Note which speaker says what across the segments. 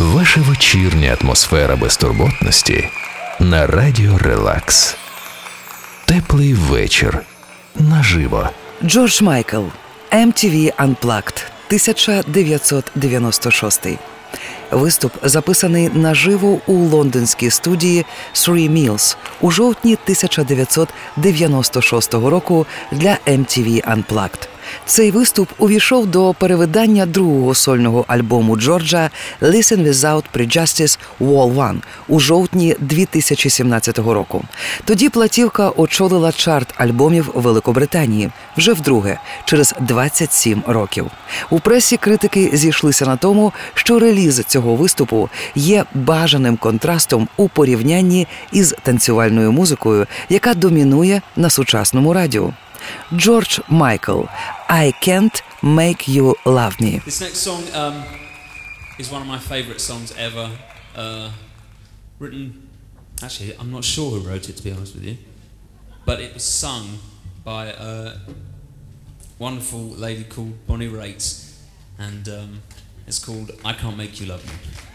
Speaker 1: Ваша вечірня атмосфера безтурботності на радіо Релакс. Теплий вечір наживо.
Speaker 2: Джордж Майкл MTV Unplugged 1996 Виступ записаний наживо у лондонській студії Three Mills у жовтні 1996 року для MTV Unplugged. Цей виступ увійшов до перевидання другого сольного альбому Джорджа «Listen Without Prejudice Wall One» у жовтні 2017 року. Тоді платівка очолила чарт альбомів Великобританії вже вдруге, через 27 років. У пресі критики зійшлися на тому, що реліз цього виступу є бажаним контрастом у порівнянні із танцювальною музикою, яка домінує на сучасному радіо. Джордж Майкл I Can't Make You Love Me.
Speaker 3: This next song um, is one of my favourite songs ever. Uh, written, actually, I'm not sure who wrote it to be honest with you, but it was sung by a wonderful lady called Bonnie Raitt, and um, it's called I Can't Make You Love Me.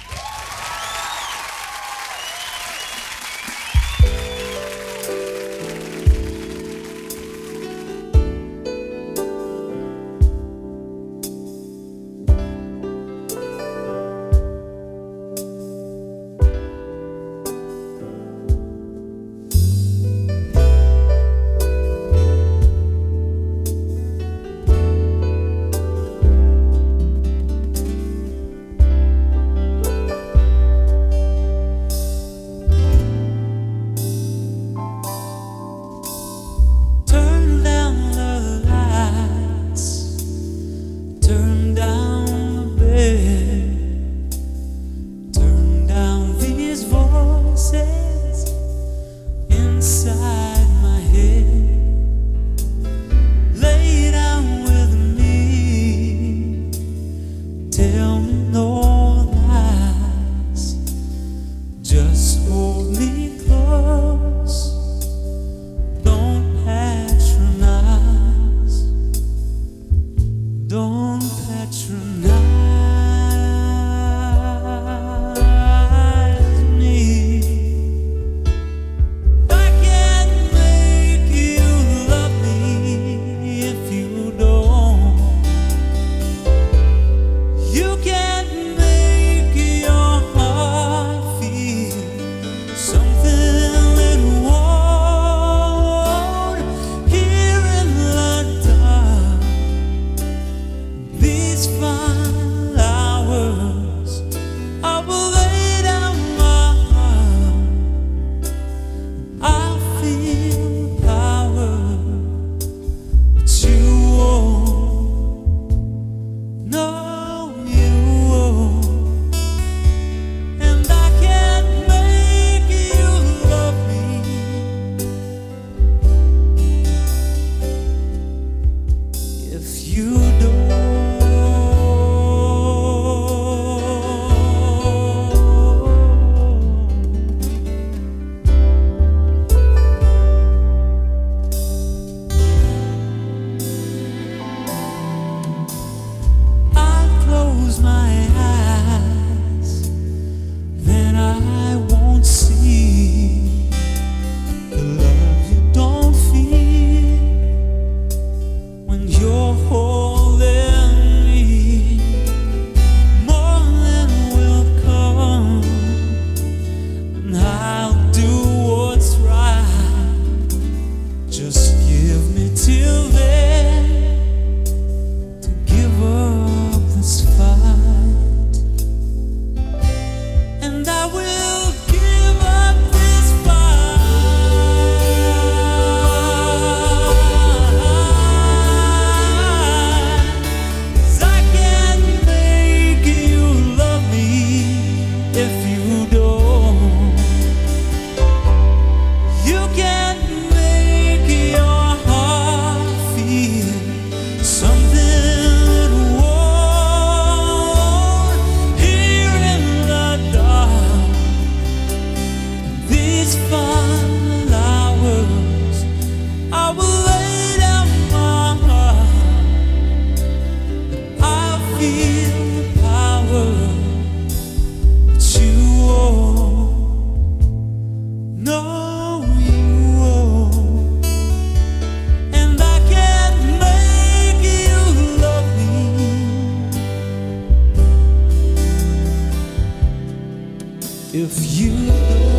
Speaker 4: If you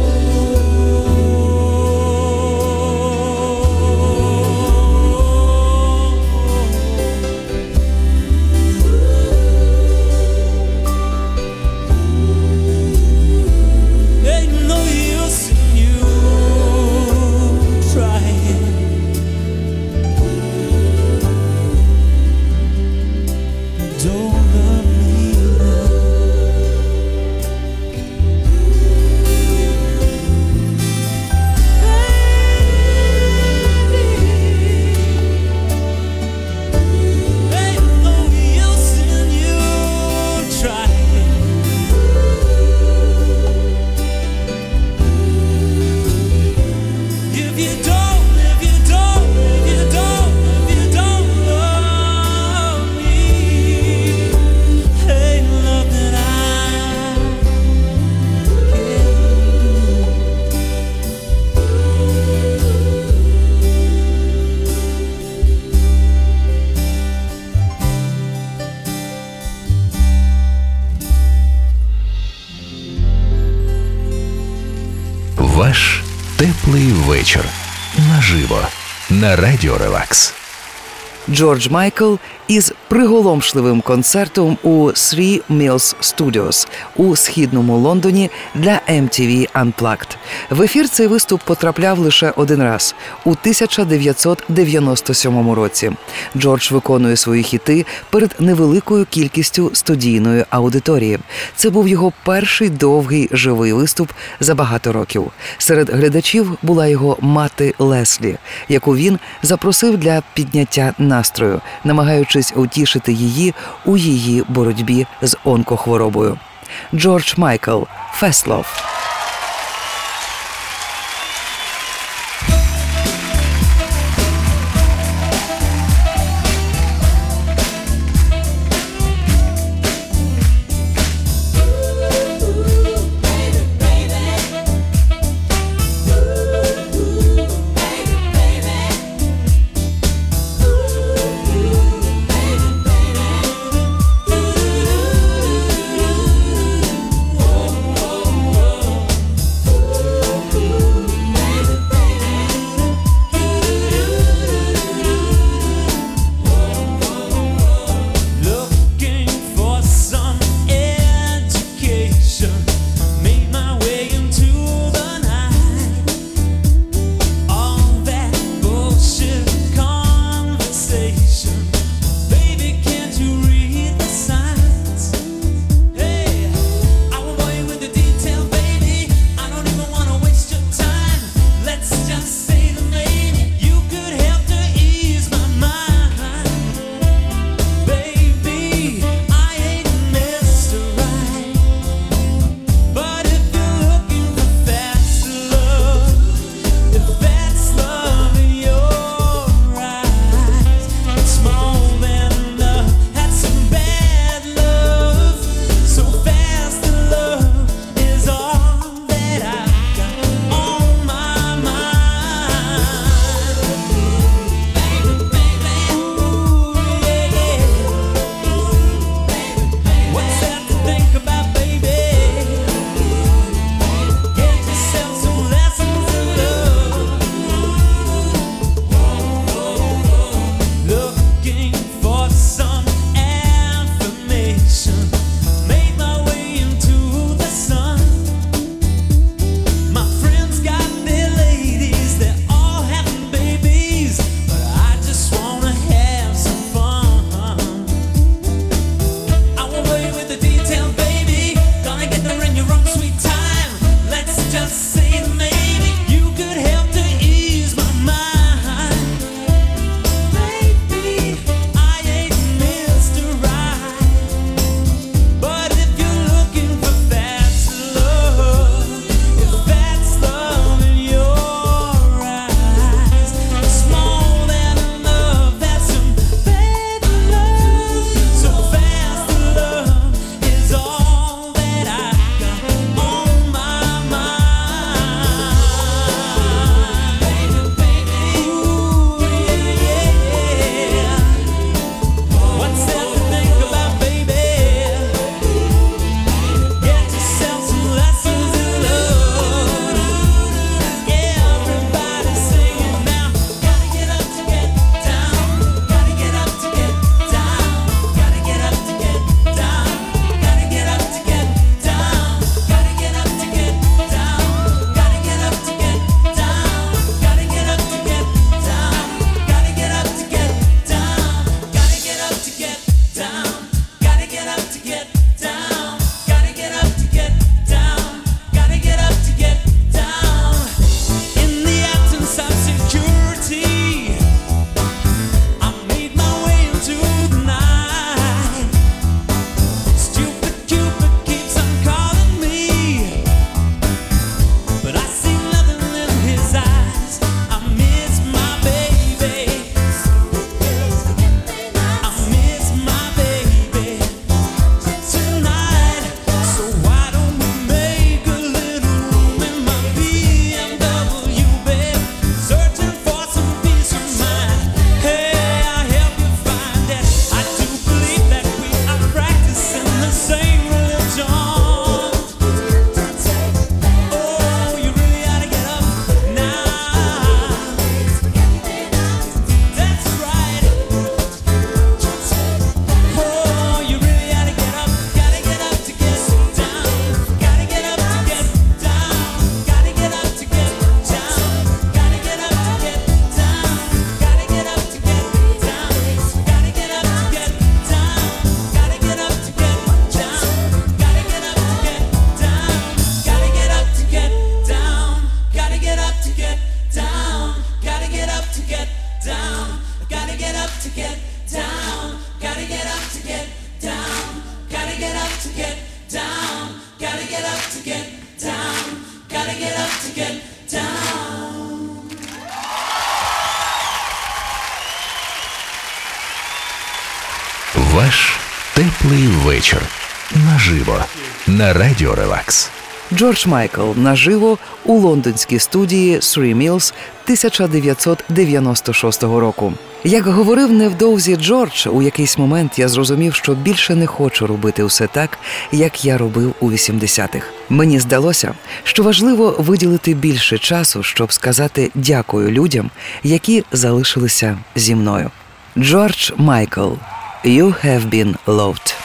Speaker 1: вечір наживо на радіо Релакс.
Speaker 2: Джордж Майкл із приголомшливим концертом у Three Mills Studios у східному Лондоні для MTV Unplugged. В ефір цей виступ потрапляв лише один раз у 1997 році. Джордж виконує свої хіти перед невеликою кількістю студійної аудиторії. Це був його перший довгий живий виступ за багато років. Серед глядачів була його мати Леслі, яку він запросив для підняття настрою, намагаючись утішити її у її боротьбі з онкохворобою. Джордж Майкл Феслов.
Speaker 1: Теплий вечір. Наживо. На радіо Релакс.
Speaker 2: Джордж Майкл наживо у лондонській студії «Three Mills» 1996 року. Як говорив невдовзі Джордж, у якийсь момент я зрозумів, що більше не хочу робити усе так, як я робив у 80-х. Мені здалося, що важливо виділити більше часу, щоб сказати дякую людям, які залишилися зі мною. Джордж Майкл. You have been loved.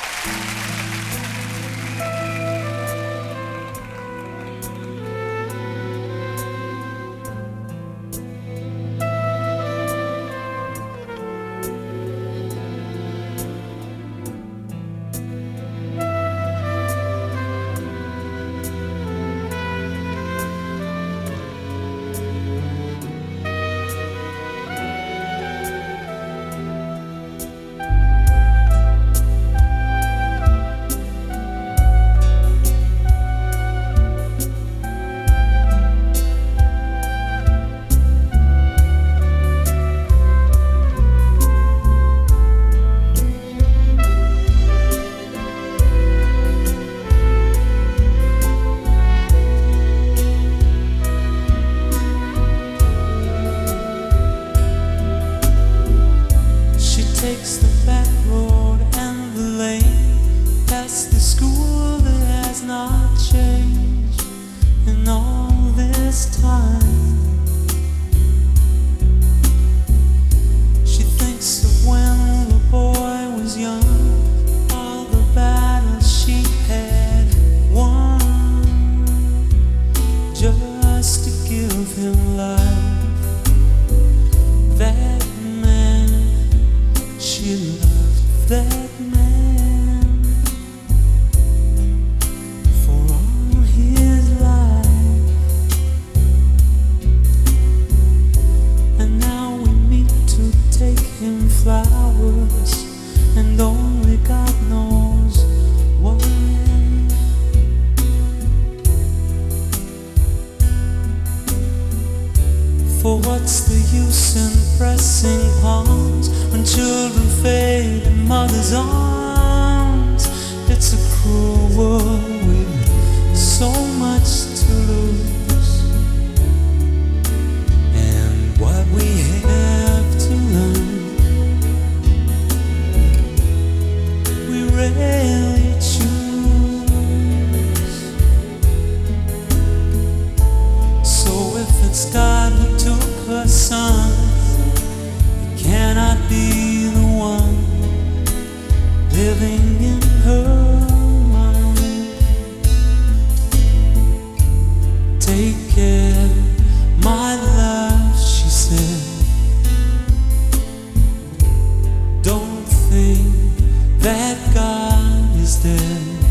Speaker 3: God is there.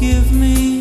Speaker 3: give me.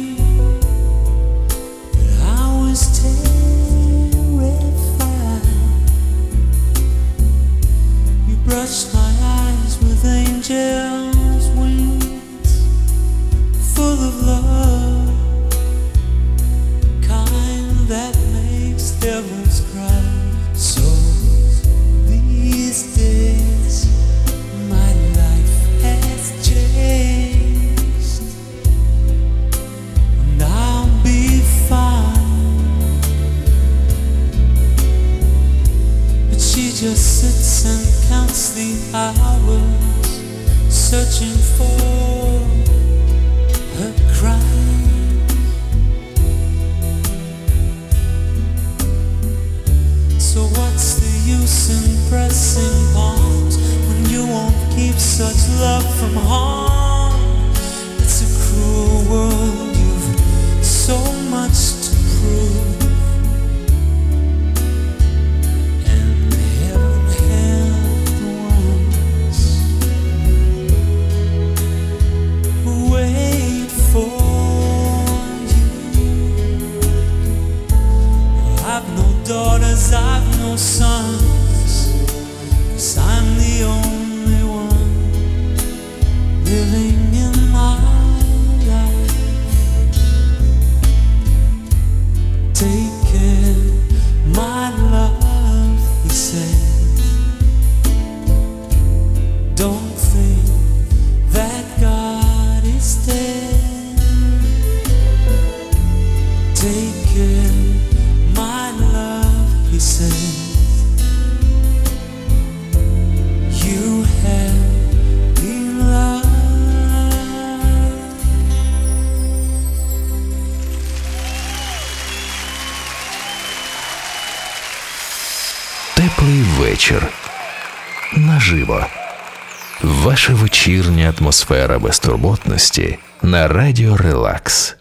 Speaker 3: The hours searching for
Speaker 1: Ваша вечірня атмосфера безтурботності на радіо Релакс.